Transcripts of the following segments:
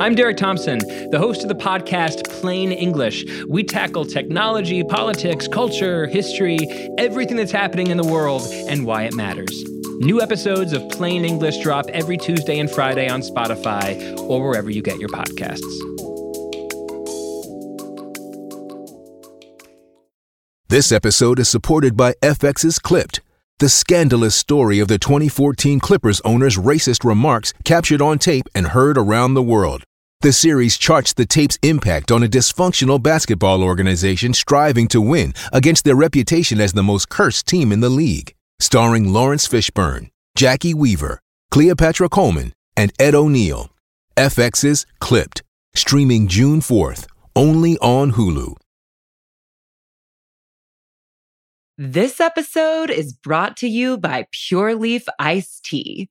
I'm Derek Thompson, the host of the podcast Plain English. We tackle technology, politics, culture, history, everything that's happening in the world, and why it matters. New episodes of Plain English drop every Tuesday and Friday on Spotify or wherever you get your podcasts. This episode is supported by FX's Clipped, the scandalous story of the 2014 Clippers owner's racist remarks captured on tape and heard around the world. The series charts the tape's impact on a dysfunctional basketball organization striving to win against their reputation as the most cursed team in the league. Starring Laurence Fishburne, Jacki Weaver, Cleopatra Coleman, and Ed O'Neill. FX's Clipped, streaming June 4th, only on Hulu. This episode is brought to you by Pure Leaf Iced Tea.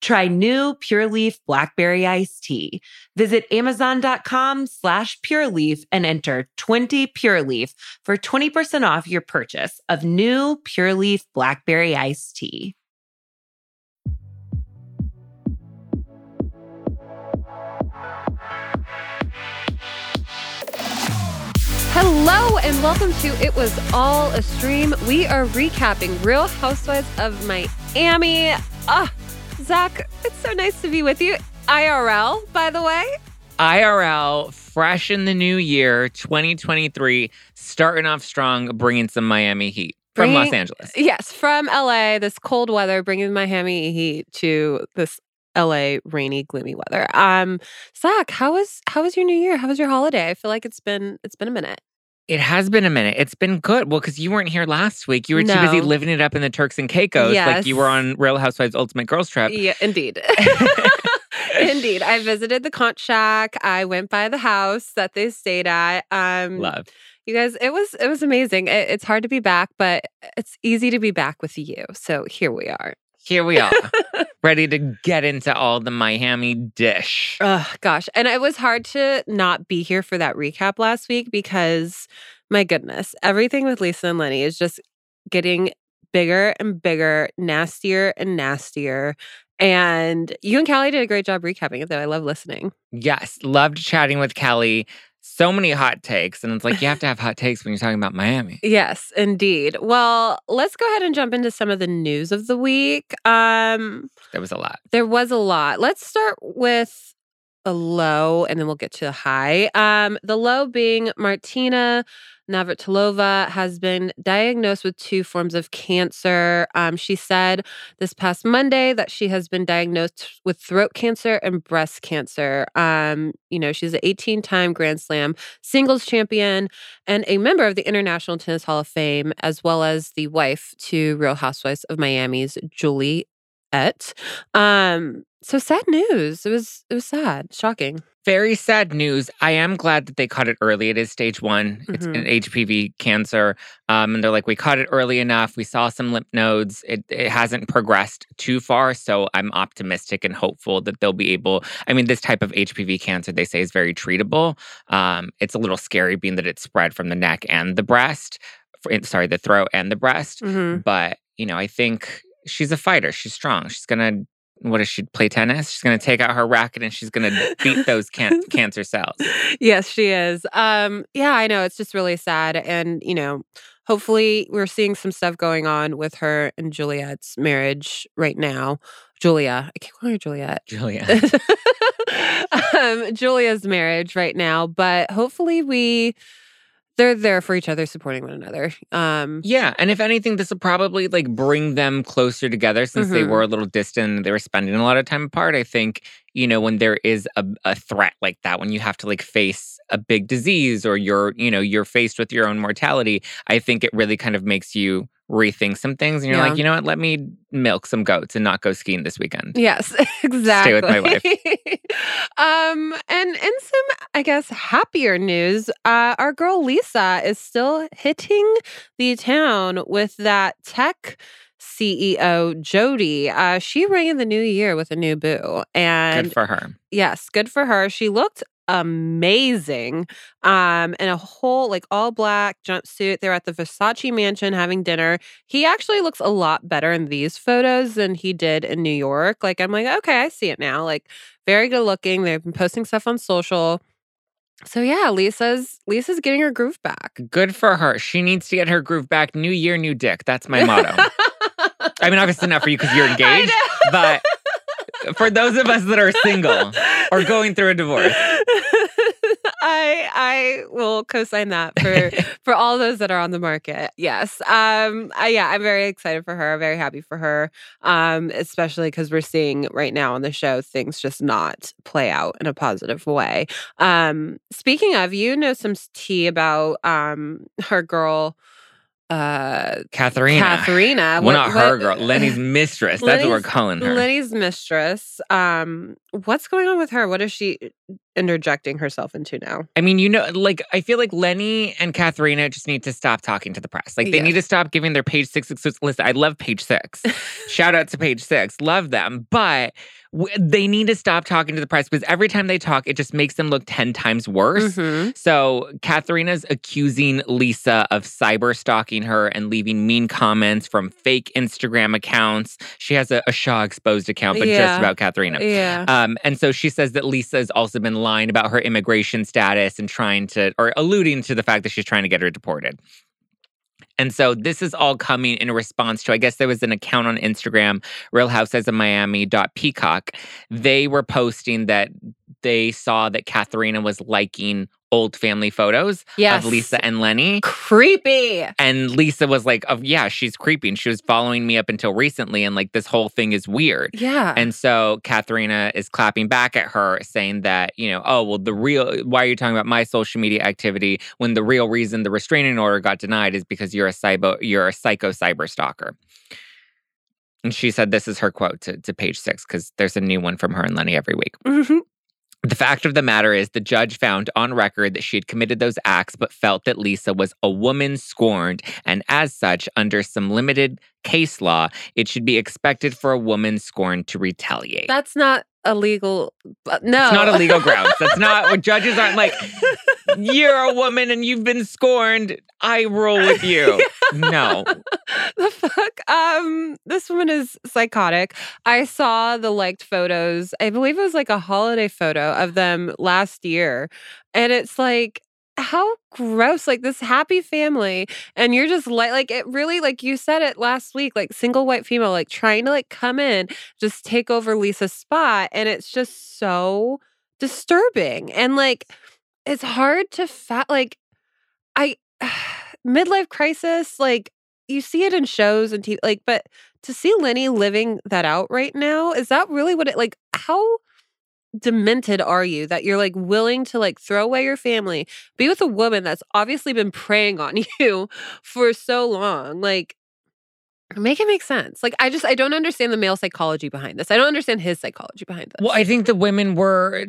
Try new Pure Leaf Blackberry Iced Tea. Visit Amazon.com slash Pure Leaf and enter 20 Pure Leaf for 20% off your purchase of new Pure Leaf Blackberry Iced Tea. Hello and welcome to It Was All a Stream. We are recapping Real Housewives of Miami. Ah, Zack, it's so nice to be with you. IRL, by the way. IRL, fresh in the new year, 2023, starting off strong, bringing some Miami heat from Los Angeles. Yes, from LA, this cold weather bringing Miami heat to this LA rainy, gloomy weather. Um, Zack, how was how was your new year? How was your holiday? I feel like it's been it's been a minute. It has been a minute. It's been good. Well, because you weren't here last week. You were too busy living it up in the Turks and Caicos. Like you were on Real Housewives Ultimate Girls Trip. Yeah, indeed. indeed. I visited the conch shack. I went by the house that they stayed at. Um Love. You guys, it was it was amazing. It, it's hard to be back, but it's easy to be back with you. So here we are. Here we are, ready to get into all the Miami dish. Oh gosh, and it was hard to not be here for that recap last week because my goodness, everything with Lisa and Lenny is just getting bigger and bigger, nastier and nastier. And you and Callie did a great job recapping it, though. I love listening. Yes, loved chatting with Kelly. So many hot takes. And it's like, you have to have hot takes when you're talking about Miami. Yes, indeed. Well, let's go ahead and jump into some of the news of the week. Um, There was a lot. There was a lot. Let's start with a low and then we'll get to the high. Um, the low being Martina Navratilova has been diagnosed with two forms of cancer. Um, she said this past Monday that she has been diagnosed with throat cancer and breast cancer. Um, you know, she's an 18 time Grand Slam singles champion and a member of the International Tennis Hall of Fame, as well as the wife to Real Housewives of Miami's Julie et. Um, so sad news. It was it was sad, shocking. Very sad news. I am glad that they caught it early. It is stage one. It's an HPV cancer. Um, and they're like, we caught it early enough. We saw some lymph nodes. It, it hasn't progressed too far. So I'm optimistic and hopeful that they'll be able. I mean, this type of HPV cancer, they say, is very treatable. Um, it's a little scary being that it's spread from the neck and the breast. f- Sorry, the throat and the breast. Mhm. But, you know, I think she's a fighter. She's strong. She's going to. What does she play tennis? She's going to take out her racket and she's going to beat those can- cancer cells. Yes, she is. Um, yeah, I know. It's just really sad. And, you know, hopefully we're seeing some stuff going on with her and Juliet's marriage right now. Julia. I keep calling her Juliet. Julia. um, Julia's marriage right now, but hopefully we they're there for each other, supporting one another. Um, Yeah, and if anything, this will probably like bring them closer together since they Mhm. were a little distant. They were spending a lot of time apart. I think you know when there is a, a threat like that, when you have to like face a big disease or you're you know you're faced with your own mortality, I think it really kind of makes you rethink some things, and you're Yeah. like, you know what, let me milk some goats and not go skiing this weekend. Yes, exactly. Stay with my wife. um, and in some, I guess, happier news, uh, our girl Lisa is still hitting the town with that tech CEO Jody, uh, she rang in the new year with a new boo. And Good for her. yes, good for her. She looked amazing um in a whole like all black jumpsuit They're at the versace mansion having dinner he actually looks a lot better in these photos than he did in new york like i'm like okay i see it now like very good looking they've been posting stuff on social so yeah lisa's lisa's getting her groove back Good for her. She needs to get her groove back. New year, new dick. That's my motto. I mean, obviously not for you because you're engaged, but for those of us that are single or going through a divorce. I I will co-sign that for for all those that are on the market. Yes. Um I, yeah, I'm very excited for her, very happy for her. Um especially cuz we're seeing right now on the show things just not play out in a positive way. Um speaking of, you know some tea about um her girl uh Katharina. Katharina. Well, What- not her what- girl. Lenny's mistress. That's what we're calling her. Lenny's mistress. Um, what's going on with her? What is she interjecting herself into now? I mean, you know, like I feel like Lenny and Katharina just need to stop talking to the press. Like they Yeah. need to stop giving their page six exclusive. Listen, I love page six. Shout out to page six. Love them. But they need to stop talking to the press because every time they talk, it just makes them look 10 times worse. Mhm. So Katharina's accusing Lisa of cyber stalking her and leaving mean comments from fake Instagram accounts. She has a, a Shaw exposed account, but just about Katharina. Yeah. Um, and so she says that Lisa has also been lying about her immigration status and trying to, or alluding to the fact that she's trying to get her deported. And so this is all coming in response to, I guess there was an account on Instagram, Real Housewives of Miami dot Peacock. They were posting that they saw that Katharina was liking old family photos yes. of Lisa and Lenny. Creepy. And Lisa was like, oh, yeah, she's creepy. And she was following me up until recently. And like, this whole thing is weird. Yeah. And so Katharina is clapping back at her, saying that, you know, oh, well, the real, why are you talking about my social media activity when the real reason the restraining order got denied is because you're a cyber, you're a psycho cyber stalker. And she said this is her quote to, to page six, because there's a new one from her and Lenny every week. Mhm. The fact of the matter is, the judge found on record that she had committed those acts, but felt that Lisa was a woman scorned. And as such, under some limited case law, it should be expected for a woman scorned to retaliate. That's not illegal. uh, No. It's not a legal grounds. That's not what judges aren't like. You're a woman and you've been scorned. I roll with you. No. the fuck? Um, this woman is psychotic. I saw the liked photos. I believe it was like a holiday photo of them last year. And it's like, how gross. Like this happy family. And you're just like like it really like you said it last week, like single white female, like trying to like come in, just take over Lisa's spot. And it's just so disturbing. And like it's hard to fat like I midlife crisis, like you see it in shows and TV, like, but to see Lenny living that out right now, is that really what it like? How demented are you that you're like willing to like throw away your family, be with a woman that's obviously been preying on you for so long? Like, make it make sense. Like, I just, I don't understand the male psychology behind this. I don't understand his psychology behind this. Well, I think the women were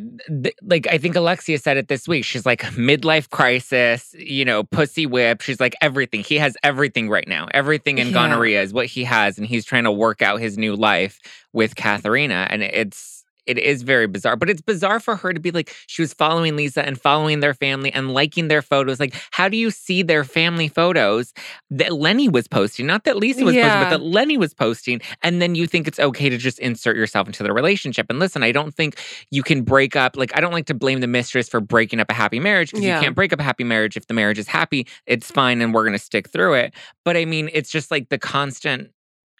like, I think Alexia said it this week. She's like, midlife crisis, you know, pussy whip. She's like, everything. He has everything right now. Everything in Yeah. gonorrhea is what he has. And he's trying to work out his new life with Katharina. And it's, it is very bizarre, but it's bizarre for her to be like, she was following Lisa and following their family and liking their photos. Like, how do you see their family photos that Lenny was posting? Not that Lisa was Yeah. posting, but that Lenny was posting. And then you think it's okay to just insert yourself into the relationship. And listen, I don't think you can break up. Like, I don't like to blame the mistress for breaking up a happy marriage because Yeah. you can't break up a happy marriage if the marriage is happy. It's fine and we're going to stick through it. But I mean, it's just like the constant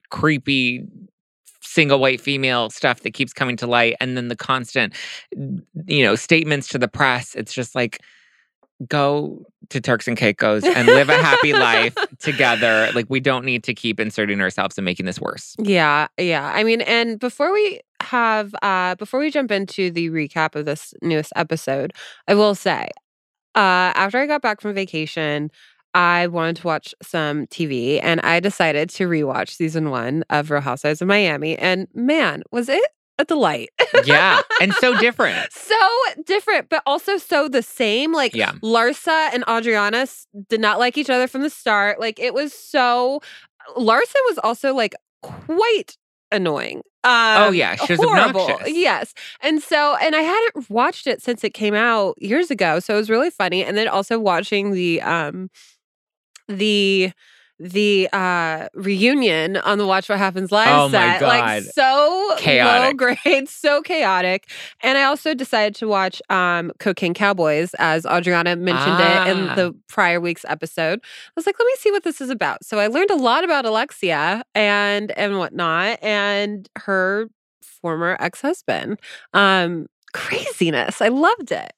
creepy single white female stuff that keeps coming to light and then the constant you know statements to the press it's just like go to turks and caicos and live a happy life together like we don't need to keep inserting ourselves and making this worse Yeah, yeah. I mean, and before we have uh before we jump into the recap of this newest episode, I will say, uh after I got back from vacation, I wanted to watch some TV and I decided to rewatch season one of Real Housewives of Miami. And man, was it a delight. yeah and so different so different, but also so the same. Like Yeah. Larsa and Adriana did not like each other from the start. Like it was so Larsa was also like quite annoying. Oh, Um, yeah, she was horrible. obnoxious. Yes, and so and I hadn't watched it since it came out years ago, so it was really funny. And then also watching the um the the uh reunion on the Watch What Happens Live Oh set, like so low Chaotic. grade, so chaotic. And I also decided to watch um Cocaine Cowboys as Adriana mentioned it in Ah. the prior week's episode. I was like, let me see what this is about. So I learned a lot about Alexia and and whatnot, and her former ex husband. Um, craziness. I loved it.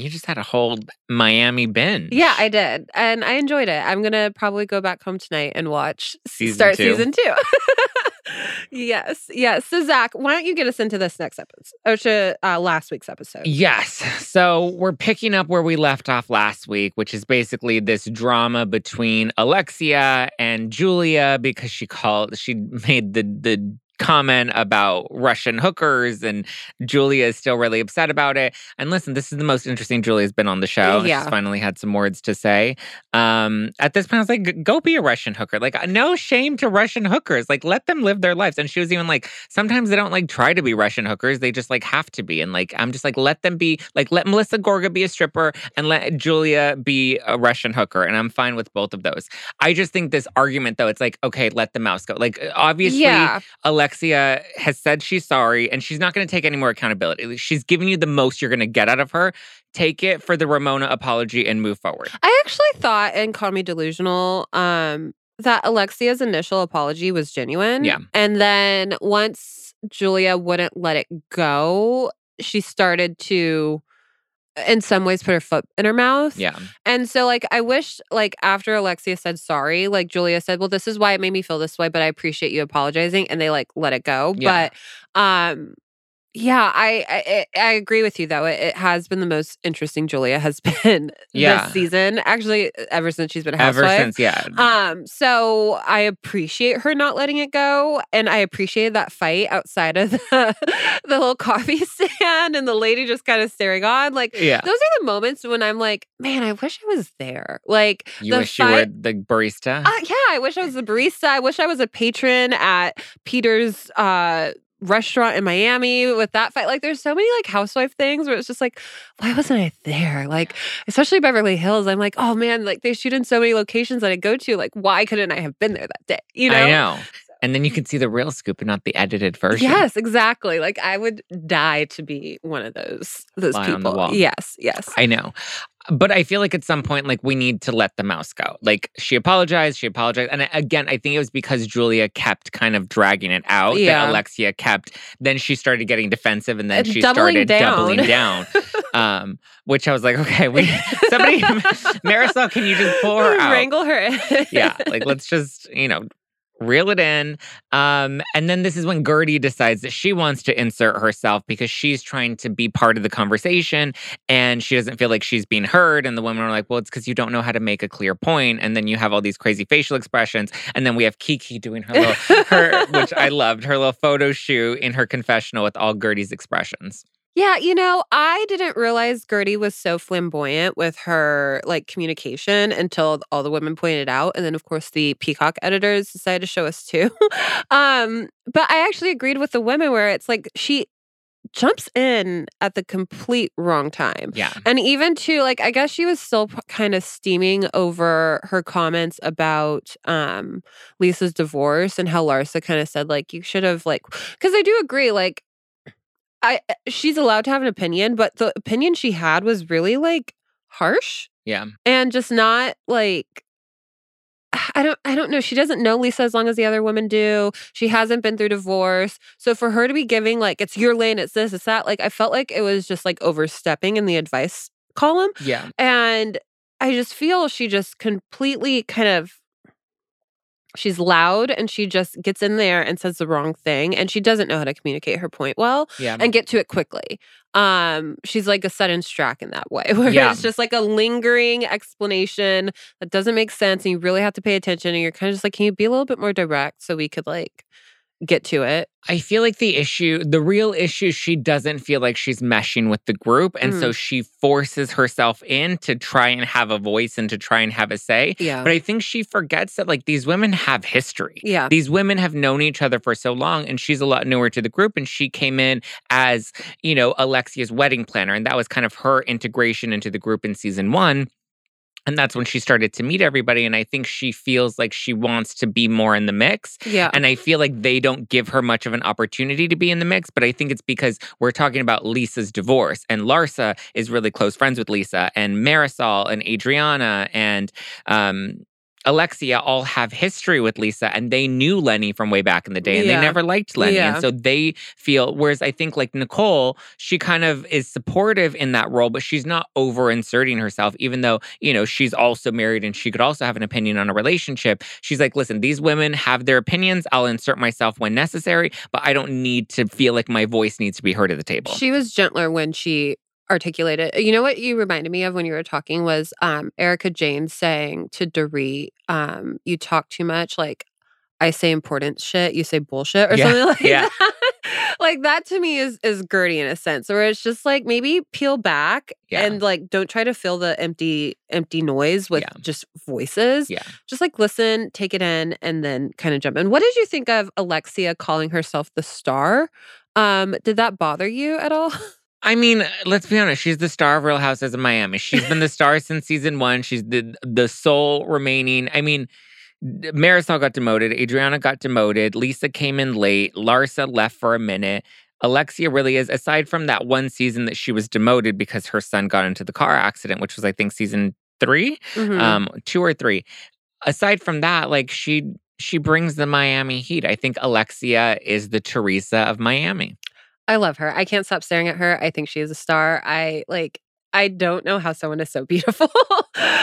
You just had a whole Miami binge. Yeah, I did, and I enjoyed it. I'm gonna probably go back home tonight and watch Season start two. season two. yes, yes. So Zack, why don't you get us into this next episode or to uh, last week's episode? Yes. So we're picking up where we left off last week, which is basically this drama between Alexia and Julia because she called she made the the comment about Russian hookers and Julia is still really upset about it. And listen, this is the most interesting Julia's been on the show. Yeah. She's finally had some words to say. Um at this point I was like go be a Russian hooker. Like no shame to Russian hookers. Like let them live their lives. And she was even like sometimes they don't like try to be Russian hookers. They just like have to be. And like I'm just like let them be like let Melissa Gorga be a stripper and let Julia be a Russian hooker. And I'm fine with both of those. I just think this argument though, it's like okay, let the mouse go. Like obviously yeah, Alexia has said she's sorry and she's not going to take any more accountability. She's giving you the most you're going to get out of her. Take it for the Ramona apology and move forward. I actually thought, and call me delusional, um, that Alexia's initial apology was genuine. Yeah. and then once Julia wouldn't let it go, she started to. In some ways, put her foot in her mouth. Yeah. And so, like, I wish, like, after Alexia said sorry, like, Julia said, well, this is why it made me feel this way, but I appreciate you apologizing. And they, like, let it go. Yeah. But, um, yeah, I, I I agree with you though. It, it has been the most interesting Julia has been Yeah. this season. Actually, ever since she's been a Ever since, yeah. Um, so I appreciate her not letting it go, and I appreciated that fight outside of the, the little coffee stand, and the lady just kind of staring on. Like yeah. those are the moments when I'm like, man, I wish I was there. Like You wish you were the barista? uh, yeah, I wish I was the barista. I wish I was a patron at Peter's uh restaurant in Miami with that fight. Like there's so many like housewife things where it's just like, why wasn't I there? Like, especially Beverly Hills. I'm like, oh man, like they shoot in so many locations that I go to. Like, why couldn't I have been there that day? You know? I know. And then you can see the real scoop and not the edited version. Yes, exactly. Like I would die to be one of those those Fly people. on the wall. Yes, yes. I know. But I feel like at some point, like we need to let the mouse go. Like she apologized, she apologized. And again, I think it was because Julia kept kind of dragging it out Yeah. that Alexia kept. Then she started getting defensive and then she doubling started down. doubling down. um, which I was like, okay, we somebody Marisol, can you just pull her out? Wrangle her yeah, like let's just, you know, reel it in. Um, and then this is when Guerdy decides that she wants to insert herself because she's trying to be part of the conversation and she doesn't feel like she's being heard. And the women are like, well, it's because you don't know how to make a clear point. And then you have all these crazy facial expressions. And then we have Kiki doing her little, her, which I loved, her little photo shoot in her confessional with all Guerdy's expressions. Yeah, you know, I didn't realize Guerdy was so flamboyant with her like communication until all the women pointed out. And then of course the Peacock editors decided to show us too. um, but I actually agreed with the women where it's like she jumps in at the complete wrong time. Yeah. And even to like, I guess she was still p- kind of steaming over her comments about um Lisa's divorce and how Larsa kind of said like you should have like because I do agree like I uh, she's allowed to have an opinion, but the opinion she had was really like harsh Yeah. and just not like I don't I don't know. She doesn't know Lisa as long as the other women do. She hasn't been through divorce. So for her to be giving like it's your lane, it's this, it's that, like I felt like it was just like overstepping in the advice column. Yeah. And I just feel she just completely kind of she's loud and she just gets in there and says the wrong thing and she doesn't know how to communicate her point well Yeah. and get to it quickly. Um, she's like a Sutton Stracke in that way, where Yeah. it's just like a lingering explanation that doesn't make sense, and you really have to pay attention. And you're kind of just like, can you be a little bit more direct so we could like get to it. I feel like the issue, the real issue, she doesn't feel like she's meshing with the group. And so Mm. she forces herself in to try and have a voice and to try and have a say. Yeah. But I think she forgets that like these women have history. Yeah. These women have known each other for so long, and she's a lot newer to the group. And she came in as, you know, Alexia's wedding planner. And that was kind of her integration into the group in season one. And that's when she started to meet everybody. And I think she feels like she wants to be more in the mix. Yeah. And I feel like they don't give her much of an opportunity to be in the mix, but I think it's because we're talking about Lisa's divorce. And Larsa is really close friends with Lisa, and Marisol and Adriana and um, Alexia all have history with Lisa, and they knew Lenny from way back in the day, and Yeah. they never liked Lenny. Yeah. And so they feel, whereas I think like Nicole, she kind of is supportive in that role, but she's not over inserting herself, even though, you know, she's also married and she could also have an opinion on a relationship. She's like, listen, these women have their opinions. I'll insert myself when necessary, but I don't need to feel like my voice needs to be heard at the table. She was gentler when she articulated. You know what you reminded me of when you were talking was um Erika Jayne saying to Dorit, um, you talk too much, like I say important shit, you say bullshit or Yeah, something like yeah. that. like that to me is is Guerdy in a sense, where it's just like maybe peel back Yeah. and like don't try to fill the empty empty noise with just voices. Yeah. Just like listen, take it in, and then kind of jump in. What did you think of Alexia calling herself the star? Um, did that bother you at all? I mean, let's be honest. She's the star of Real Houses of Miami. She's been the star since season one. She's the the sole remaining. I mean, Marisol got demoted. Adriana got demoted. Lisa came in late. Larsa left for a minute. Alexia really is, aside from that one season that she was demoted because her son got into the car accident, which was I think season 3 Mhm. um, two or three. Aside from that, like she she brings the Miami heat. I think Alexia is the Teresa of Miami. I love her. I can't stop staring at her. I think she is a star. I like. I don't know how someone is so beautiful.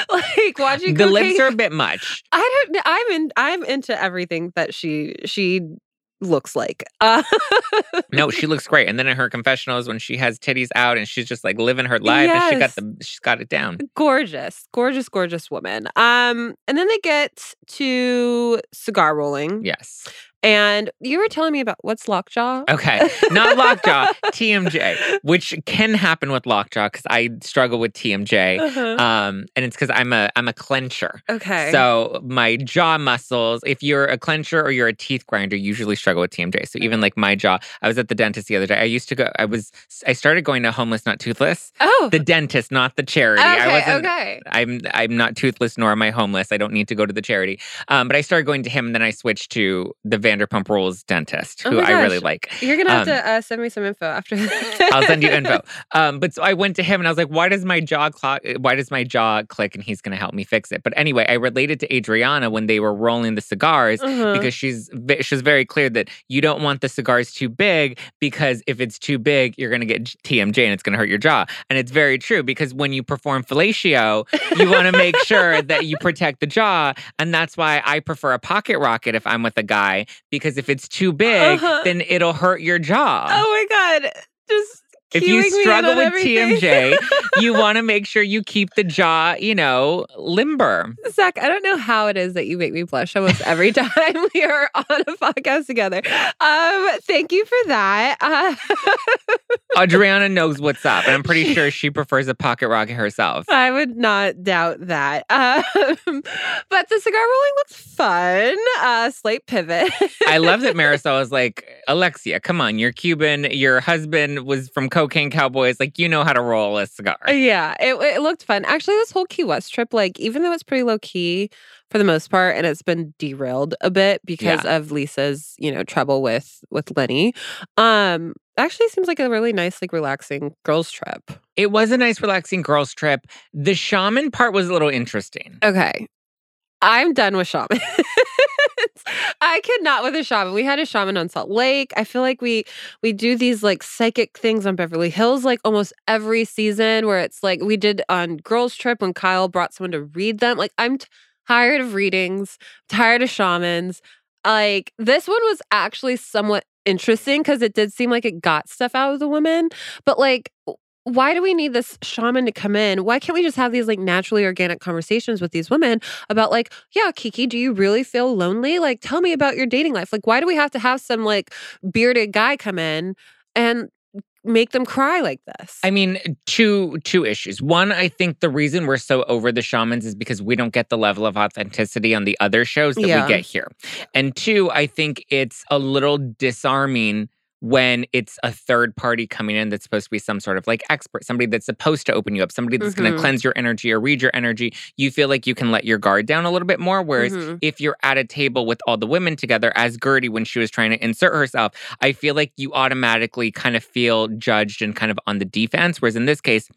like watching The lips are a bit much. I don't. I'm in. I'm into everything that she she looks like. Uh, No, she looks great. And then in her confessionals, when she has titties out and she's just like living her life, and she got the she's got it down. gorgeous, gorgeous, gorgeous woman. Um, and then they get to cigar rolling, Yes. And you were telling me about what's lockjaw. Okay. Not lockjaw, TMJ, which can happen with lockjaw because I struggle with TMJ. Uh-huh. Um, and it's because I'm a I'm a clencher. okay. So my jaw muscles, if you're a clencher or you're a teeth grinder, you usually struggle with TMJ. So even like my jaw, I was at the dentist the other day. I used to go, I was I started going to homeless, not toothless. oh, The dentist, not the charity. okay, I wasn't okay. I'm I'm not toothless nor am I homeless. I don't need to go to the charity. Um, but I started going to him, and then I switched to the Vanderpump Rules dentist, Oh who my I really like. You're gonna have Um, to uh, send me some info after that. I'll send you info. Um, but so I went to him and I was like, "Why does my jaw clock? Why does my jaw click?" And he's going to help me fix it. But anyway, I related to Adriana when they were rolling the cigars Uh-huh. because she's she's very clear that you don't want the cigars too big because if it's too big, you're going to get TMJ and it's going to hurt your jaw. And it's very true because when you perform fellatio, you want to make sure that you protect the jaw, and that's why I prefer a pocket rocket if I'm with a guy because if it's too big, Uh-huh. then it'll hurt your jaw. oh my god, just If you struggle with. TMJ, you want to make sure you keep the jaw, you know, limber. Zack, I don't know how it is that you make me blush almost every time we are on a podcast together. Um, thank you for that. Uh, Adriana knows what's up, and I'm pretty sure she prefers a pocket rocket herself. I would not doubt that. Um, but the cigar rolling looks fun. Uh, slight pivot. I love that Marisol is like, Alexia, come on, you're Cuban. Your husband was from Cocaine Cowboys. Like, you know how to roll a cigar. Yeah, it, it looked fun. Actually, this whole Key West trip, like, even though it's pretty low key for the most part, and it's been derailed a bit because of Lisa's, you know, trouble with with Lenny. Um, actually seems like a really nice, like, relaxing girls trip. It was a nice, relaxing girls' trip. The shaman part was a little interesting. Okay, I'm done with shamans. I could not with a shaman. We had a shaman on Salt Lake. I feel like we we do these like psychic things on Beverly Hills like almost every season where it's like we did on girls trip when Kyle brought someone to read them. Like I'm t- tired of readings, tired of shamans. Like this one was actually somewhat interesting because it did seem like it got stuff out of the woman. but like why do we need this shaman to come in? Why can't we just have these like naturally organic conversations with these women about like, yeah, Kiki, do you really feel lonely? Like, tell me about your dating life. Like, why do we have to have some like bearded guy come in and make them cry like this? I mean, two two issues. One, I think the reason we're so over the shamans is because we don't get the level of authenticity on the other shows that Yeah. we get here. And two, I think it's a little disarming when it's a third party coming in that's supposed to be some sort of like expert, somebody that's supposed to open you up, somebody that's going Mhm. to cleanse your energy or read your energy. You feel like you can let your guard down a little bit more. Whereas Mhm. if you're at a table with all the women together, as Guerdy when she was trying to insert herself, I feel like you automatically kind of feel judged and kind of on the defense. Whereas in this case,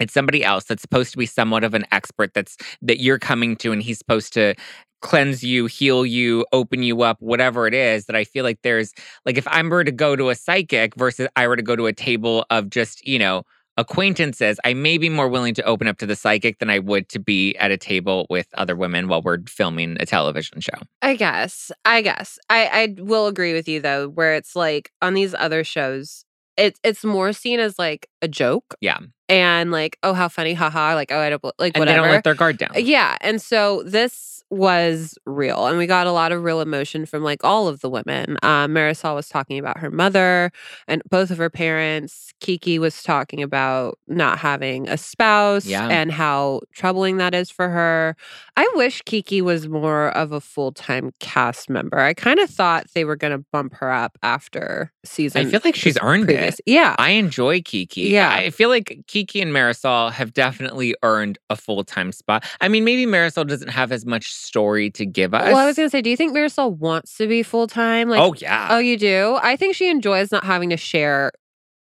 it's somebody else that's supposed to be somewhat of an expert that's that you're coming to and he's supposed to cleanse you, heal you, open you up, whatever it is that I feel like there's like if I were to go to a psychic versus I were to go to a table of just, you know, acquaintances, I may be more willing to open up to the psychic than I would to be at a table with other women while we're filming a television show. I guess. I guess. I I will agree with you though, where it's like on these other shows, it's it's more seen as like a joke. Yeah. And like, oh, how funny, haha. Like, oh, I don't like And whatever. they don't let their guard down. Yeah. And so this was real. And we got a lot of real emotion from like all of the women. Um, Marisol was talking about her mother and both of her parents. Kiki was talking about not having a spouse Yeah. and how troubling that is for her. I wish Kiki was more of a full time cast member. I kind of thought they were going to bump her up after season. I feel like she's earned previous. it. Yeah. I enjoy Kiki. Yeah. I feel like Kiki and Marisol have definitely earned a full time spot. I mean, maybe Marisol doesn't have as much story to give us. Well, I was going to say, do you think Marisol wants to be full time? Like, oh, yeah. Oh, you do? I think she enjoys not having to share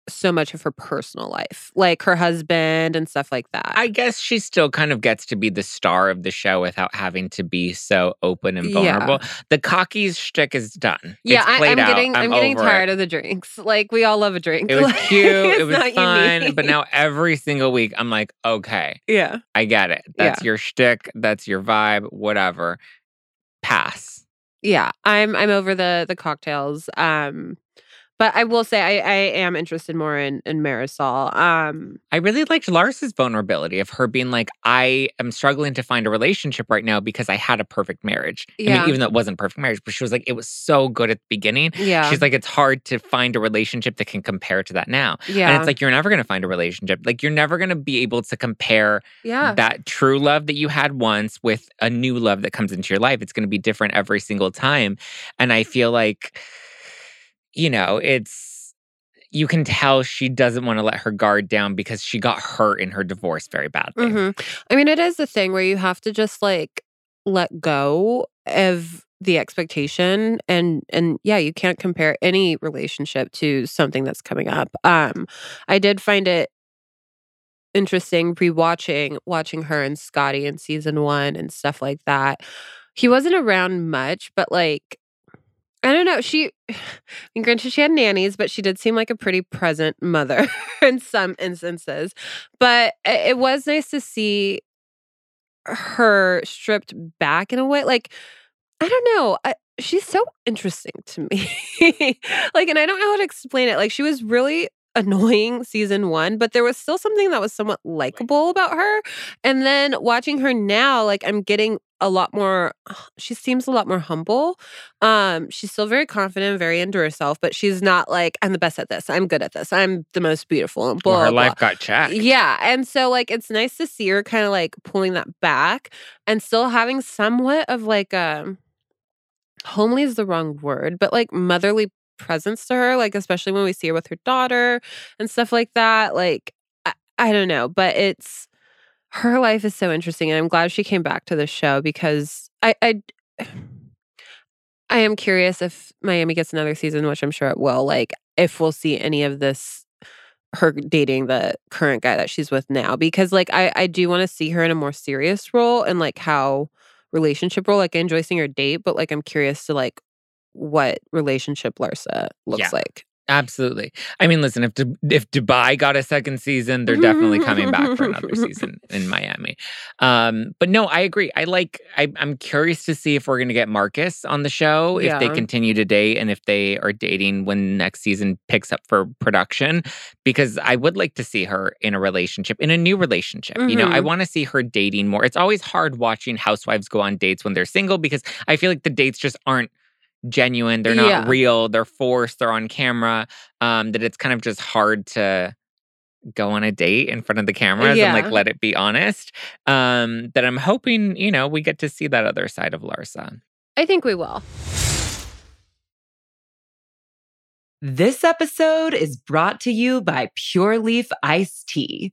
so much of her personal life, like her husband and stuff like that. I guess she still kind of gets to be the star of the show without having to be so open and Yeah. vulnerable. The cocky's shtick is done. yeah, It's I, I'm out. getting I'm, getting over it. tired of the drinks. Like we all love a drink. It was Like, cute. it was fun. unique. But now every single week, I'm like, okay, yeah, I get it. That's your shtick. That's your vibe. Whatever. Pass. yeah, I'm I'm over the the cocktails. Um, but I will say I I am interested more in in Marisol. Um, I really liked Larsa's vulnerability of her being like, I am struggling to find a relationship right now because I had a perfect marriage. I Yeah. mean, even though it wasn't perfect marriage, but she was like, it was so good at the beginning. yeah, She's like, it's hard to find a relationship that can compare to that now. yeah, And it's like, you're never going to find a relationship. Like, you're never going to be able to compare yeah. that true love that you had once with a new love that comes into your life. It's going to be different every single time. And I feel like, you know, it's, you can tell she doesn't want to let her guard down because she got hurt in her divorce very badly. Mhm. I mean, it is the thing where you have to just like let go of the expectation and and yeah, you can't compare any relationship to something that's coming up. Um I did find it interesting rewatching watching her and Scottie in season 1 and stuff like that. He wasn't around much, but like I don't know. She, I mean, granted, she had nannies, but she did seem like a pretty present mother in some instances. But it was nice to see her stripped back in a way. Like, I don't know. I, she's so interesting to me. like, and I don't know how to explain it. Like, she was really annoying season one, but there was still something that was somewhat likable about her. And then watching her now, like, I'm getting a lot more she seems a lot more humble um she's still very confident very into herself but she's not like i'm the best at this i'm good at this i'm the most beautiful and blah Well, her blah, life got checked. yeah. And so like it's nice to see her kind of like pulling that back and still having somewhat of like a homely is the wrong word, but like motherly presence to her, like especially when we see her with her daughter and stuff like that. Like I, I don't know, but it's her life is so interesting and I'm glad she came back to the show because I I I am curious if Miami gets another season, which I'm sure it will, like if we'll see any of this her dating the current guy that she's with now because like I I do want to see her in a more serious role and like how relationship role like I enjoy seeing her date but like I'm curious to like what relationship Larsa looks Yeah. like. Absolutely. I mean, listen, if if Dubai got a second season, they're definitely coming back for another season in Miami. Um, but no, I agree. I like. I, I'm curious to see if we're going to get Marcus on the show if they continue to date and if they are dating when next season picks up for production. Because I would like to see her in a relationship, in a new relationship. You know, I Mhm. want to see her dating more. It's always hard watching housewives go on dates when they're single because I feel like the dates just aren't genuine they're not Yeah. real they're forced they're on camera um that it's kind of just hard to go on a date in front of the cameras and like let it be honest um that i'm hoping you know we get to see that other side of larsa I think we will. This episode is brought to you by Pure Leaf Iced Tea.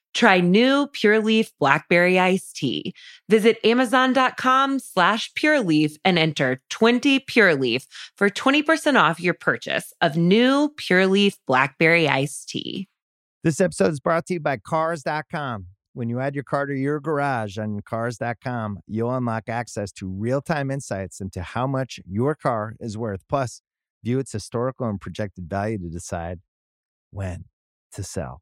Try new Pure Leaf Blackberry Iced Tea. Visit Amazon.com slash Pure Leaf and enter 20 Pure Leaf for 20% off your purchase of new Pure Leaf Blackberry Iced Tea. This episode is brought to you by Cars.com. When you add your car to your garage on Cars.com, you'll unlock access to real time insights into how much your car is worth. Plus, view its historical and projected value to decide when to sell.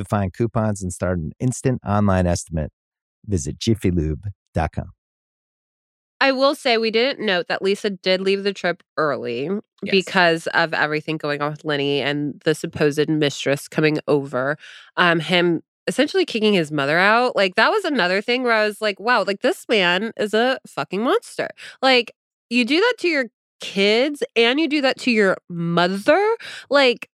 To find coupons and start an instant online estimate, visit jiffylube.com. I will say we didn't note that Lisa did leave the trip early Yes. because of everything going on with Lenny and the supposed mistress coming over. Um, him essentially kicking his mother out. Like that was another thing where I was like, wow, like this man is a fucking monster. Like you do that to your kids and you do that to your mother. Like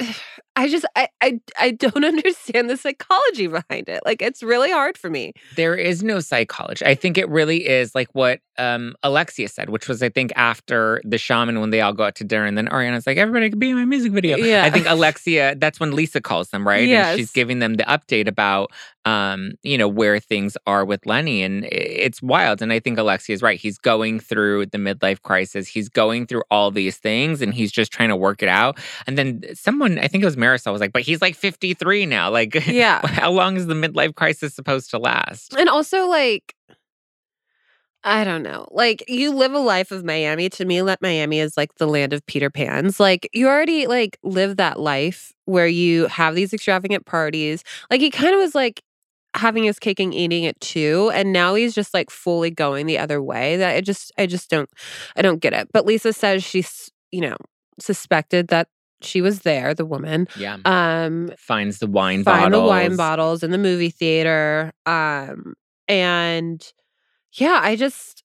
I- just I, I I don't understand the psychology behind it. Like it's really hard for me. there is no psychology i think it really is like what um alexia said which was i think after the shaman when they all go out to dinner and then adriana's like everybody could be in my music video Yeah. i think alexia that's when lisa calls them right and she's giving them the update about um you know where things are with lenny and it's wild and i think alexia is right he's going through the midlife crisis he's going through all these things and he's just trying to work it out and then someone i think it was marisol was like but he's like 53 now like Yeah. how long is the midlife crisis supposed to last And also, like, I don't know. Like, you live a life of Miami. To me, let Miami is like the land of Peter Pans. Like, you already like live that life where you have these extravagant parties. Like, he kind of was like having his cake and eating it too, and now he's just like fully going the other way. That I just, I just don't, I don't get it. But Lisa says she's, you know, suspected that she was there, the woman. Yeah. Um, Finds the wine find bottles. the wine bottles in the movie theater. Um, and yeah, I just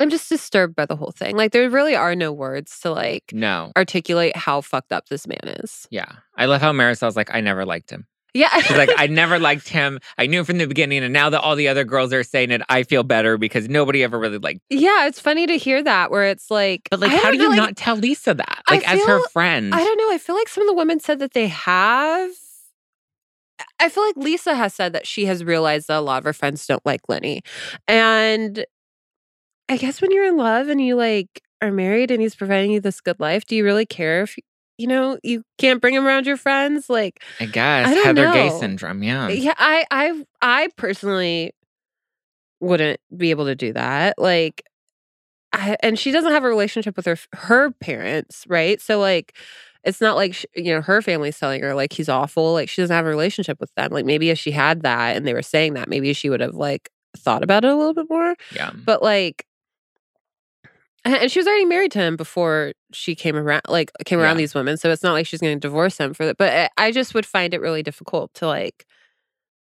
I'm just disturbed by the whole thing. Like there really are no words to like No. articulate how fucked up this man is. Yeah. I love how Marisol's like, I never liked him. Yeah. She's like, I never liked him. I knew from the beginning. And now that all the other girls are saying it, I feel better because nobody ever really liked yeah, it's funny to hear that where it's like But like, how don't know, you like, not tell Lisa that? Like, as her friend. I don't know. I feel like some of the women said that they have. I feel like Lisa has said that she has realized that a lot of her friends don't like Lenny. And I guess when you're in love and you like are married and he's providing you this good life, do you really care if you know you can't bring him around your friends? Like, I guess. I Heather Gay syndrome. Yeah. yeah, I I I personally wouldn't be able to do that. Like, I, and she doesn't have a relationship with her her parents, right? So like, it's not like she, you know her family's telling her like he's awful. Like she doesn't have a relationship with them. Like maybe if she had that and they were saying that, maybe she would have like thought about it a little bit more. Yeah. But like, and she was already married to him before she came around, like came around Yeah. these women. So it's not like she's going to divorce him for that. But I- I just would find it really difficult to like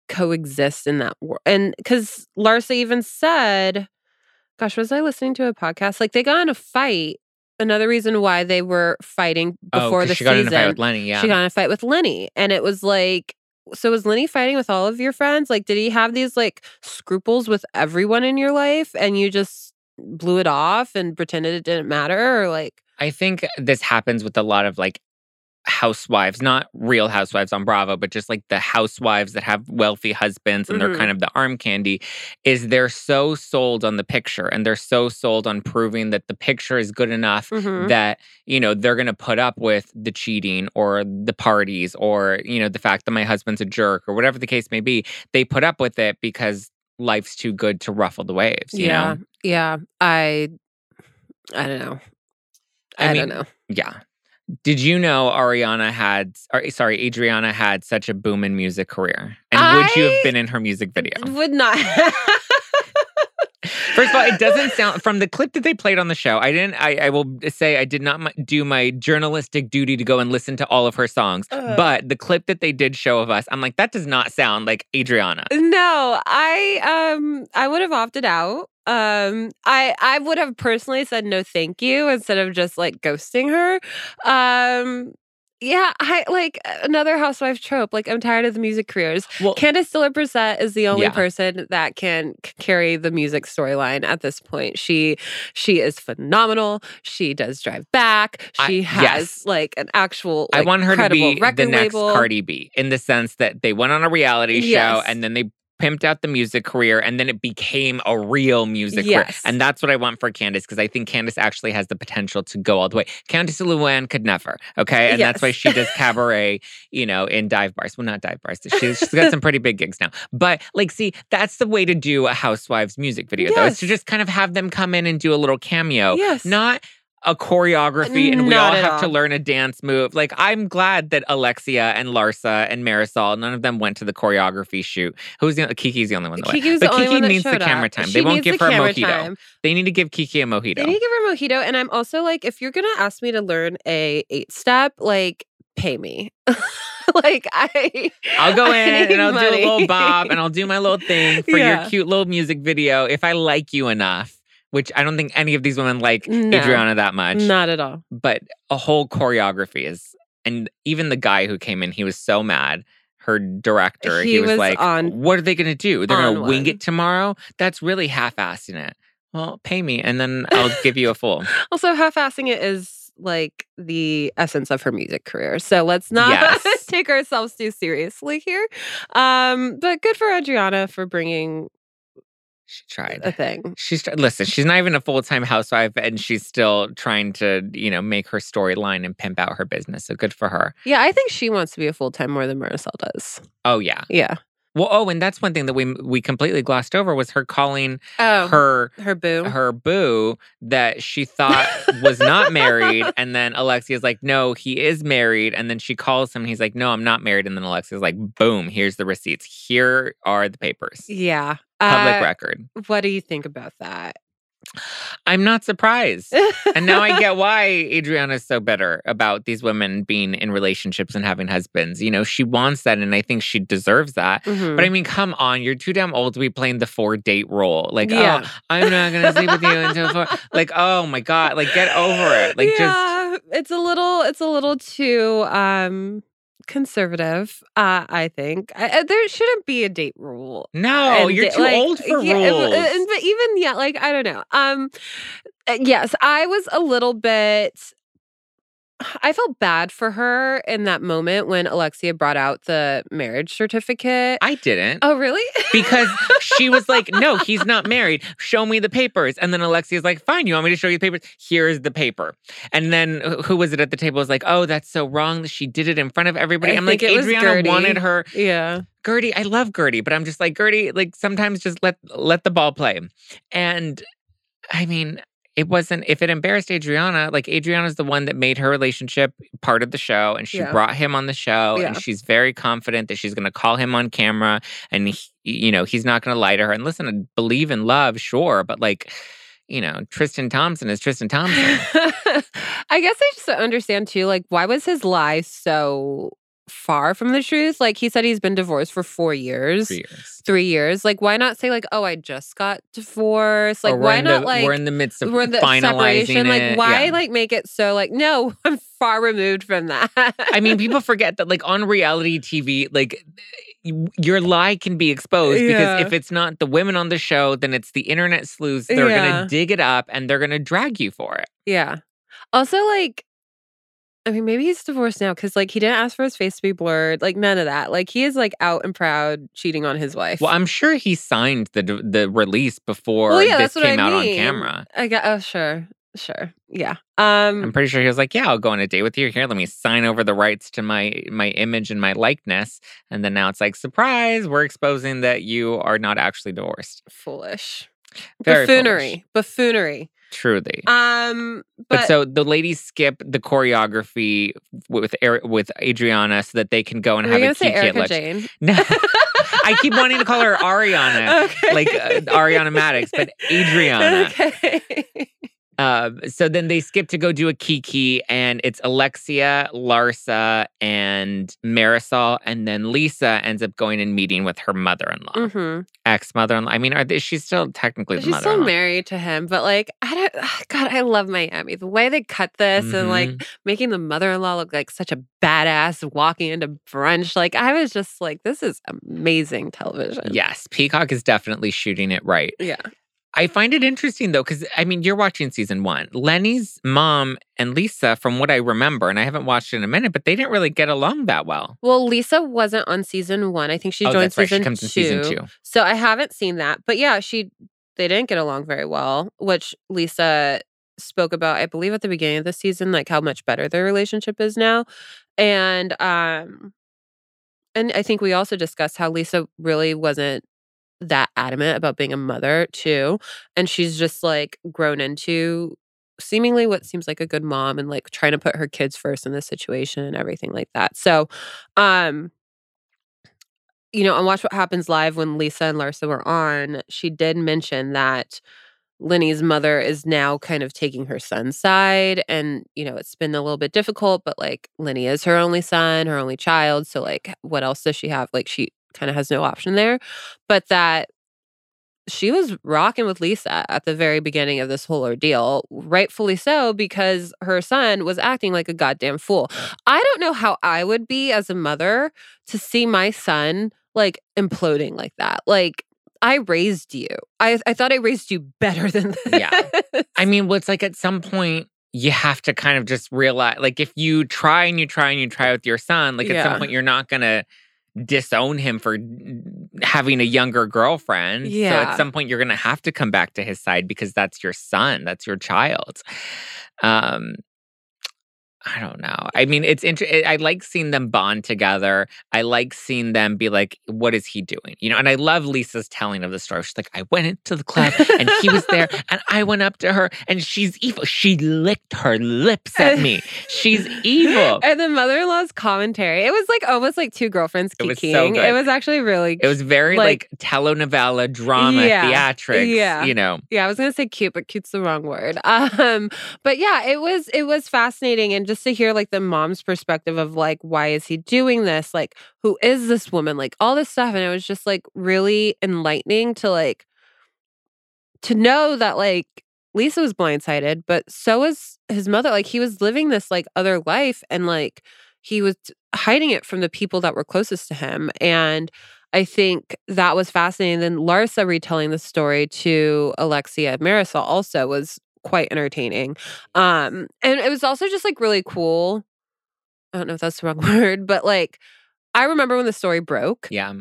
coexist in that world. And because Larsa even said, "Gosh, was I listening to a podcast? Like they got in a fight. Another reason why they were fighting Oh, before 'cause the she got in season, a fight with Lenny. Yeah. she got in a fight with Lenny, and it was like." So was Lenny fighting with all of your friends? Like, did he have these like scruples with everyone in your life, and you just blew it off and pretended it didn't matter, or like, I think this happens with a lot of like housewives, not real housewives on Bravo, but just like the housewives that have wealthy husbands and Mhm. they're kind of the arm candy, is they're so sold on the picture and they're so sold on proving that the picture is good enough mhm. that, you know, they're going to put up with the cheating or the parties or, you know, the fact that my husband's a jerk or whatever the case may be. They put up with it because life's too good to ruffle the waves, you yeah, know? yeah. I, I don't know. I I, mean, don't know. Yeah. Did you know Ariana had, or sorry, Adriana had such a boom in music career? And would you have been in her music video? Would not. First of all, it doesn't sound from the clip that they played on the show. I didn't. I, I will say I did not do my journalistic duty to go and listen to all of her songs. Uh. but the clip that they did show of us, I'm like, that does not sound like Adriana. No, I um I would have opted out. Um I I would have personally said no thank you instead of just like ghosting her. Um yeah, I like another housewife trope. Like I'm tired of the music careers. Well, Candiace Dillard Bassett is the only Yeah. person that can c- carry the music storyline at this point. She she is phenomenal. She does drive back. I- She has yes. like an actual. I want her to be the next label. Cardi B in the sense that they went on a reality show and then they pimped out the music career and then it became a real music Yes. career. And that's what I want for Candiace because I think Candiace actually has the potential to go all the way. Candiace Luann could never, okay? And that's why she does cabaret, you know, in dive bars. Well, not dive bars. She's, she's got some pretty big gigs now. But like, see, that's the way to do a Housewives music video, though, is to just kind of have them come in and do a little cameo. Yes. Not a choreography and we all have to learn a dance move. Like I'm glad that Alexia and Larsa and Marisol, none of them went to the choreography shoot. Who's the Kiki's the only one that went. Kiki's but the only Kiki one that needs the camera up. time. She they won't give the her a mojito. time. They need to give Kiki a mojito. They need to give her a mojito. And I'm also like, if you're gonna ask me to learn a eight step, like pay me. like I I'll go I in and I'll do a little bob and I'll do my little thing for Yeah. your cute little music video if I like you enough. Which I don't think any of these women like No. Adriana that much. not at all. but a whole choreography is and even the guy who came in he was so mad her director he, He was, was like on- what are they going to do they're going to wing one. it tomorrow that's really half-assing it well pay me and then i'll give you a full Also, half-assing it is like the essence of her music career. So let's not Yes. take ourselves too seriously here. Um, but good for Adriana for bringing she tried a thing. She's listen. She's not even a full time housewife, and she's still trying to, you know, make her storyline and pimp out her business. So good for her. Yeah, I think she wants to be a full-time more than Marisol does. Oh yeah. Yeah. Well, oh, and that's one thing that we we completely glossed over was her calling Oh, her her boo. her boo that she thought was not married. And then Alexia's like, no, he is married. And then she calls him. And he's like, no, I'm not married. And then Alexia's like, boom, here's the receipts. Here are the papers. yeah. Public Uh, record. What do you think about that? I'm not surprised. and now I get why Adriana is so bitter about these women being in relationships and having husbands. You know, she wants that. And I think she deserves that. Mhm. But I mean, come on, you're too damn old to be playing the four date role. Like, Yeah. oh, I'm not gonna sleep with you until four. Like, oh my god, like get over it. Like, just yeah, it's a little, it's a little too um conservative. Uh, I think I, I- there shouldn't be a date rule. no, And you're too like, old for yeah, rules. and- but even yeah, like I don't know. Um, uh, yes, I was a little bit. I felt bad for her in that moment when Alexia brought out the marriage certificate. I didn't. oh, really? because she was like, "No, he's not married. Show me the papers." And then Alexia's like, "Fine, you want me to show you the papers? Here's the paper." And then who was it at the table? Was like, "Oh, that's so wrong. that She did it in front of everybody." I I'm like, Adriana wanted her. yeah. Guerdy, I love Guerdy, but I'm just like Guerdy. Like sometimes just let let the ball play. And I mean, it wasn't. If it embarrassed Adriana, like Adriana's the one that made her relationship part of the show, and she Yeah. brought him on the show, and she's very confident that she's going to call him on camera, and he, you know he's not going to lie to her. And listen, I believe in love, sure, but like. You know, Tristan Thompson is Tristan Thompson. I guess I just understand too. Like, why was his lie so far from the truth? Like, he said he's been divorced for four years, for years. three years. Like, why not say like, oh, I just got divorced? Like, why not the, like we're in the midst of we're in the finalizing separation? it. Like, why Yeah. like make it so like, no, I'm far removed from that. I mean, people forget that, like on reality TV, like your lie can be exposed Yeah. because if it's not the women on the show, then it's the internet sleuths. They're Yeah. gonna dig it up and they're gonna drag you for it. Yeah. Also, like, mean, maybe he's divorced now because, like, he didn't ask for his face to be blurred. Like, none of that. Like, he is like out and proud cheating on his wife. Well, I'm sure he signed the the release before Well, yeah, this what I came out on camera. I got. Oh, sure, sure. Yeah. Um. I'm pretty sure he was like, "Yeah, I'll go on a date with you. Here, let me sign over the rights to my my image and my likeness." And then now it's like, "Surprise! We're exposing that you are not actually divorced." foolish. Very Buffoonery. Buffoonery. Truly. Um. But, But, so the ladies skip the choreography with with Adriana so that they can go and have a say Erika. Jayne? No, I keep wanting to call her Ariana, Okay. like uh, Ariana Madix, but Adriana. Okay. Uh, so then they skip to go do a kiki, and it's Alexia, Larsa, and Marisol, and then Lisa ends up going and meeting with her mother-in-law, hmm ex mother-in-law. I mean, are they, she's still technically the She's still married to him, but like, I don't. God, I love Miami. The way they cut this and Mm-hmm. like making the mother-in-law look like such a badass walking into brunch. Like, I was just like, this is amazing television. Yes, Peacock is definitely shooting it right. Yeah. I find it interesting though, because I mean, you're watching season one. Lenny's mom and Lisa, from what I remember, and I haven't watched it in a minute, but they didn't really get along that well. Well, Lisa wasn't on season one. I think she oh, joined that's right. She comes two. in season two. So I haven't seen that. But yeah, she they didn't get along very well, which Lisa spoke about, I believe, at the beginning of the season, like how much better their relationship is now. And um and I think we also discussed how Lisa really wasn't that adamant about being a mother too. And she's just like grown into seemingly what seems like a good mom and like trying to put her kids first in this situation and everything like that. So um you know, on Watch What Happens Live when Lisa and Larsa were on, she did mention that Lenny's mother is now kind of taking her son's side. And, you know, it's been a little bit difficult, but like Lenny is her only son, her only child. So, like, what else does she have? Like, she kind of has no option there. But that she was rocking with Lisa at the very beginning of this whole ordeal, rightfully so, because her son was acting like a goddamn fool. I don't know how I would be as a mother to see my son like imploding like that. Like, I raised you. I I thought I raised you better than this. Yeah. I mean, well, it's like at some point you have to kind of just realize, like, if you try and you try and you try with your son, like at Yeah. some point you're not gonna disown him for having a younger girlfriend. So Yeah. at some point you're gonna have to come back to his side because that's your son, that's your child. Um, I don't know. I mean, it's interesting. I like seeing them bond together. I like seeing them be like, "What is he doing?" You know. And I love Lisa's telling of the story. She's like, "I went into the club and he was there, and I went up to her, and she's evil. She licked her lips at me. She's evil." And the mother-in-law's commentary. It was like almost like two girlfriends It was so good. It was actually really It was very like, Like- telenovela drama, Yeah. theatrics. Yeah. You know. Yeah, I was gonna say cute, but cute's the wrong word. Um, but yeah, it was it was fascinating, and just to hear like the mom's perspective of like why is he doing this? Like, who is this woman? Like all this stuff, and it was just like really enlightening to like to know that like Lisa was blindsided, but so was his mother. Like he was living this like other life, and like he was hiding it from the people that were closest to him, and. I think that was fascinating. Then Larsa retelling the story to Alexia Marisol also was quite entertaining. Um, and it was also just like really cool. I don't know if that's the wrong word, but like I remember when the story broke Yeah.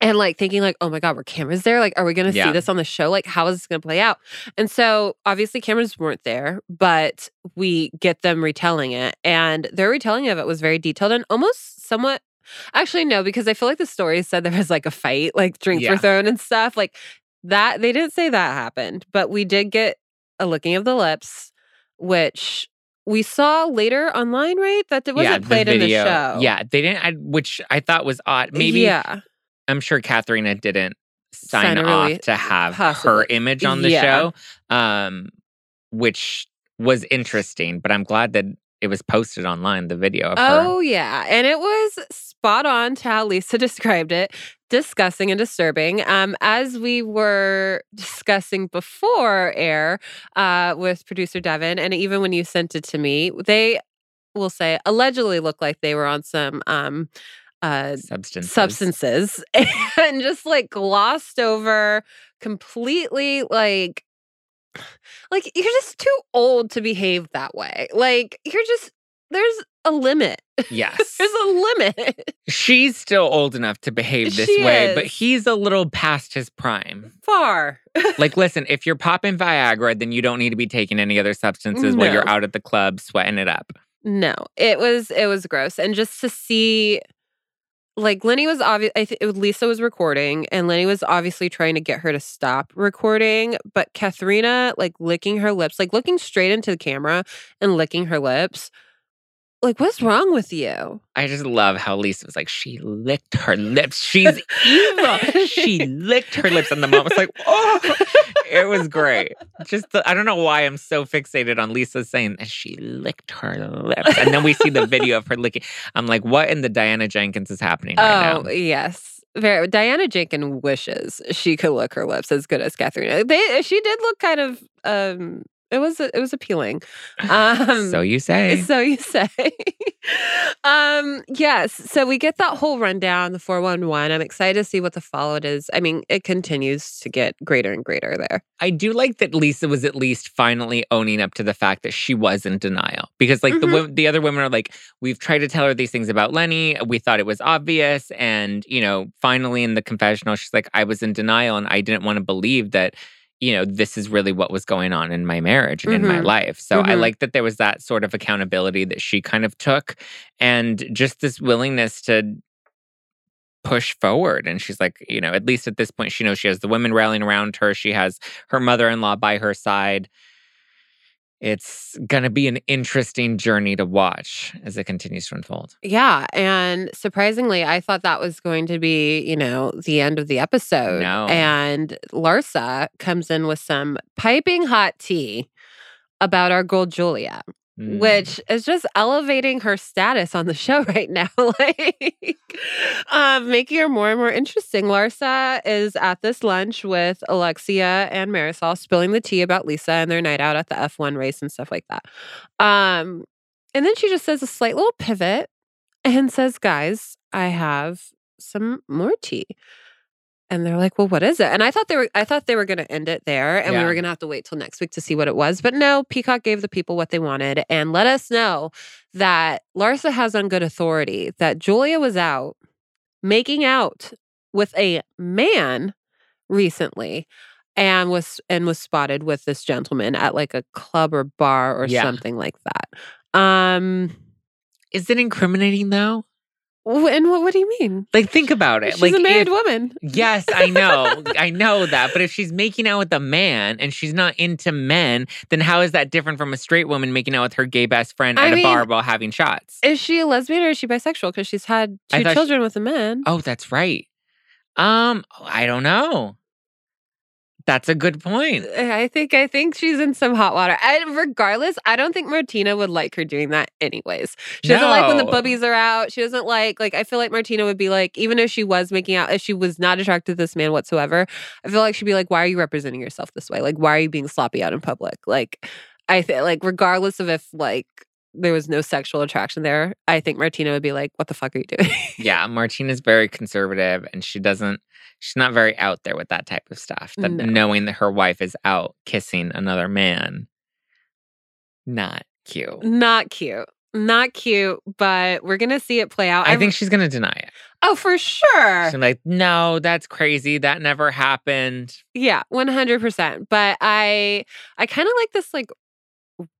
and like thinking like, oh my God, were cameras there? Like, are we gonna Yeah. see this on the show? Like, how is this gonna play out? And so obviously cameras weren't there, but we get them retelling it. And their retelling of it was very detailed and almost somewhat actually no, because I feel like the story said there was like a fight, like drinks Yeah. were thrown and stuff. Like that they didn't say that happened, but we did get a licking of the lips, which we saw later online, right? That it wasn't yeah, played in the show. Yeah, they didn't, I, which I thought was odd. Maybe Yeah. I'm sure Katharina didn't sign, Sign off really- to have her image on the Yeah. show, um, which was interesting. But I'm glad that it was posted online. The video of Oh, yeah. And it was spot on to how Lisa described it disgusting and disturbing. Um, as we were discussing before air uh, with producer Devon, and even when you sent it to me, they will say allegedly look like they were on some um, uh, substances. substances and just like glossed over completely like like you're just too old to behave that way like you're just there's a limit. Yes, there's a limit. She's still old enough to behave this She way, but he's a little past his prime. far. Like, listen, if you're popping Viagra, then you don't need to be taking any other substances while you're out at the club sweating it up. no. It was it was gross. And just to see like Lenny was obvious I think Lisa was recording and Lenny was obviously trying to get her to stop recording but Katharina like licking her lips like looking straight into the camera and licking her lips like what's wrong with you I just love how Lisa was like, she licked her lips. She's evil. she licked her lips. And the mom was like, oh, it was great. Just, the, I don't know why I'm so fixated on Lisa saying that she licked her lips. And then we see the video of her licking. I'm like, what in the Diana Jenkins is happening right oh now? yes very Diana Jenkins wishes she could lick her lips as good as Katharina they she did look kind of um it was it was appealing um so you say. So you say. um, yes. So we get that whole rundown, the 411. I'm excited to see what the follow-up is. I mean, it continues to get greater and greater there. I do like that Lisa was at least finally owning up to the fact that she was in denial because like the Mhm. wo- the other women are like we've tried to tell her these things about Lenny we thought it was obvious and you know finally in the confessional she's like I was in denial and I didn't want to believe that you know this is really what was going on in my marriage and in my Mhm. life so I Mhm. like that there was that sort of accountability that she kind of took and just this willingness to push forward. And she's like, you know, at least at this point, she knows she has the women rallying around her. She has her mother in law by her side. It's going to be an interesting journey to watch as it continues to unfold. Yeah. And surprisingly, I thought that was going to be, you know, the end of the episode. No. And Larsa comes in with some piping hot tea about our girl Julia. Mm. which is just elevating her status on the show right now like um making her more and more interesting. Larsa is at this lunch with alexia and marisol spilling the tea about lisa and their night out at the f1 race and stuff like that. Um and then she just says a slight little pivot and says guys i have some more tea and they're like, "Well, what is it?" And I thought they were, I thought they were going to end it there, and we were going to have to wait till next week to see what it was. But no, Peacock gave the people what they wanted, and let us know that Larsa has on good authority that Julia was out making out with a man recently, and was and was spotted with this gentleman at like a club or bar or Yeah. something like that. Um, Is it incriminating though? And what, what do you mean? Like, think about it. She's like, a married if- woman. Yes, I know. I know that. But if she's making out with a man and she's not into men, then how is that different from a straight woman making out with her gay best friend I at a mean, bar while having shots? Is she a lesbian or is she bisexual? Because she's had two thought she- children with a man. Oh, that's right. Um, I don't know. That's a good point. Eh, I think I think she's in some hot water. And regardless, I don't think Martina would like her doing that anyways. She doesn't like when the No. boobies are out. She doesn't like like I feel like Martina would be like, even if she was making out, if she was not attracted to this man whatsoever, I feel like she'd be like, Why are you representing yourself this way? Like, why are you being sloppy out in public? Like I think like regardless of if like there was no sexual attraction there, I think Martina would be like, What the fuck are you doing? Yeah, Martina's very conservative and she doesn't she's not very out there with that type of stuff. That No. knowing that her wife is out kissing another man Not cute. Not cute. Not cute, but we're gonna see it play out. I I've- think she's gonna deny it. Oh, for sure. She's like, no, that's crazy. That never happened. Yeah, one hundred percent. But I, I kind of like this like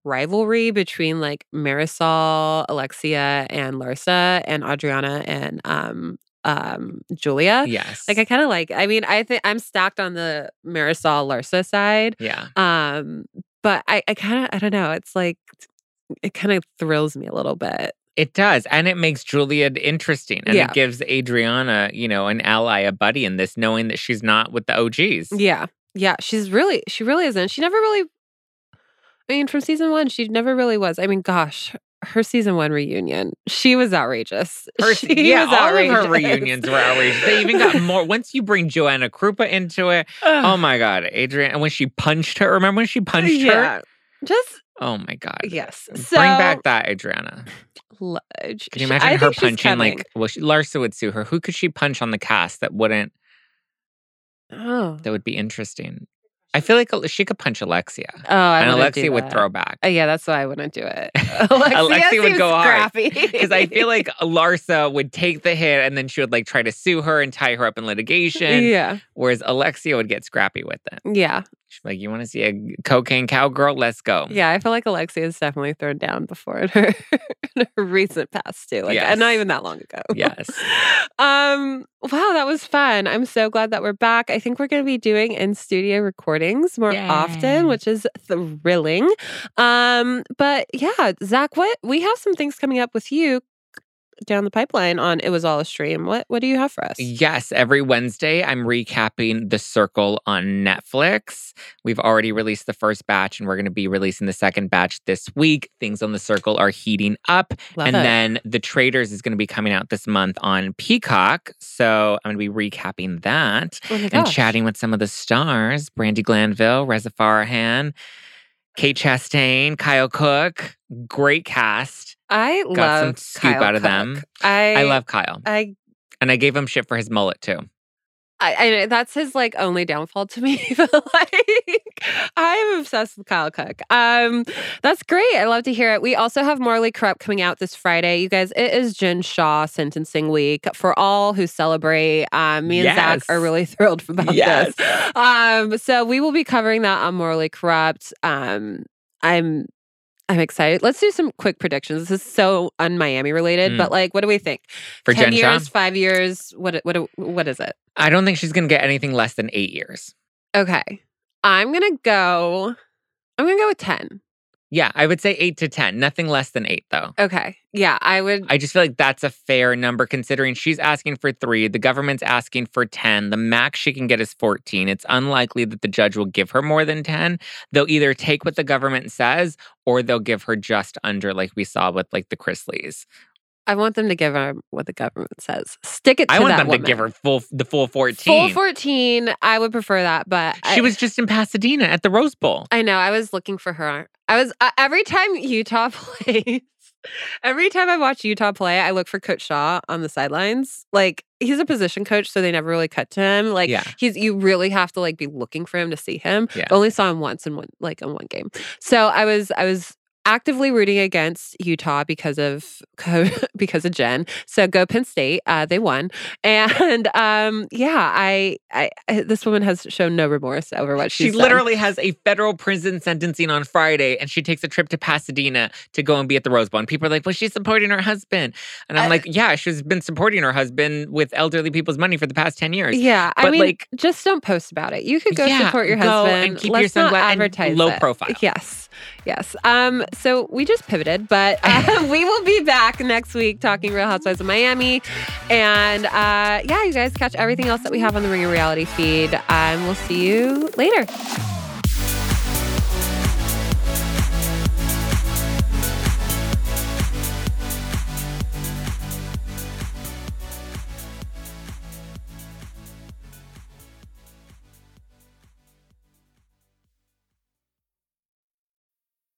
rivalry between like Marisol, Alexia, and Larsa, and Adriana and um um Julia. Yes. Like I kind of like. I mean, I think I'm stacked on the Marisol Larsa side. yeah. Um, but I, I kind of, I don't know. It's like it kind of thrills me a little bit. It does. And it makes Julia interesting. And Yeah. it gives Adriana, you know, an ally, a buddy in this, knowing that she's not with the OGs. Yeah. Yeah. She's really, she really isn't. She never really, I mean, from season one, she never really was. I mean, gosh, her season one reunion, she was outrageous. Her, she yeah, was all of her reunions were outrageous. They even got more. Once you bring Joanna Krupa into it, oh Ugh. oh my God, Adrian. And when she punched her, remember when she punched yeah. her? Just, Oh my God. yes. So, Bring back that Adriana. l- uh, Can you imagine her punching like well she, Larsa would sue her. Who could she punch on the cast that wouldn't oh, that would be interesting? I feel like she could punch Alexia. oh, I and Alexia would throw back. Uh, yeah, that's why I wouldn't do it. Alexia, Alexia would go hard. scrappy. Because I feel like Larsa would take the hit and then she would like try to sue her and tie her up in litigation. yeah, Whereas Alexia would get scrappy with it. yeah, like, You want to see a cocaine cowgirl? Let's go. yeah. I feel like Alexia has definitely thrown down before in her, in her recent past too. Like, and not even that long ago. Yes. um. Wow, that was fun. I'm so glad that we're back. I think we're going to be doing in studio recordings more often, which is thrilling. Um. But yeah, Zack, what we have some things coming up with you down the pipeline on it was all a stream. What What do you have for us? Yes, every Wednesday I'm recapping The Circle on Netflix. We've already released the first batch and we're going to be releasing the second batch this week. Things on The Circle are heating up. Love and it. then The Traitors is going to be coming out this month on Peacock. So I'm going to be recapping that oh and chatting with some of the stars Brandi Glanville, Reza Farahan, Kate Chastain, Kyle Cooke. Great cast. I Got love some scoop Kyle out of Cooke. them. I I love Kyle. I, And I gave him shit for his mullet too. I, I that's his like only downfall to me. But like, I am obsessed with Kyle Cooke. Um, that's great. I love to hear it. We also have Morally Corrupt coming out this Friday. You guys, it is Jen Shah sentencing week for all who celebrate. Um, me and Zack are really thrilled about Yes. this. Um, so we will be covering that on Morally Corrupt. Um, I'm I'm excited. Let's do some quick predictions. This is so un-Miami related, Mm. but like, what do we think? For Ten Jen Shah? years, five years? What? What? What is it? I don't think she's going to get anything less than eight years. Okay, I'm gonna go. I'm gonna go with ten. Yeah, I would say eight to 10. Nothing less than eight, though. Okay, yeah, I would. I just feel like that's a fair number considering she's asking for three, the government's asking for 10. The max she can get is 14. It's unlikely that the judge will give her more than 10. They'll either take what the government says or they'll give her just under, like we saw with like the Chrisleys. I want them to give her what the government says. Stick it to I want them woman. to give her full the full 14. full 14. I would prefer that, but she I, was just in Pasadena at the Rose Bowl. I know. I was looking for her. I was uh, every time Utah plays. Every time I watch Utah play, I look for Coach Shah on the sidelines. Like he's a position coach, so they never really cut to him. Like Yeah. he's you really have to like be looking for him to see him. Yeah. I only saw him once in one like in one game. So I was I was actively rooting against Utah because of because of Jen. So go Penn State. Uh, they won, and um, yeah, I, I this woman has shown no remorse over what She she's done. literally has a federal prison sentencing on Friday and she takes a trip to Pasadena to go and be at the Rose Bowl. And people are like, well, she's supporting her husband. And I'm I- like, yeah, she's been supporting her husband with elderly people's money for the past 10 years. Yeah, I mean, like- just don't post about it. You could go Yeah, support your husband. and keep Let's your not sungla- and advertise low profile. Yes, yes. Um, so we just pivoted, but uh, we will be back next week talking Real Housewives of Miami, and uh, yeah, you guys catch everything else that we have on the Ringer Reality feed. Um, we'll see you later.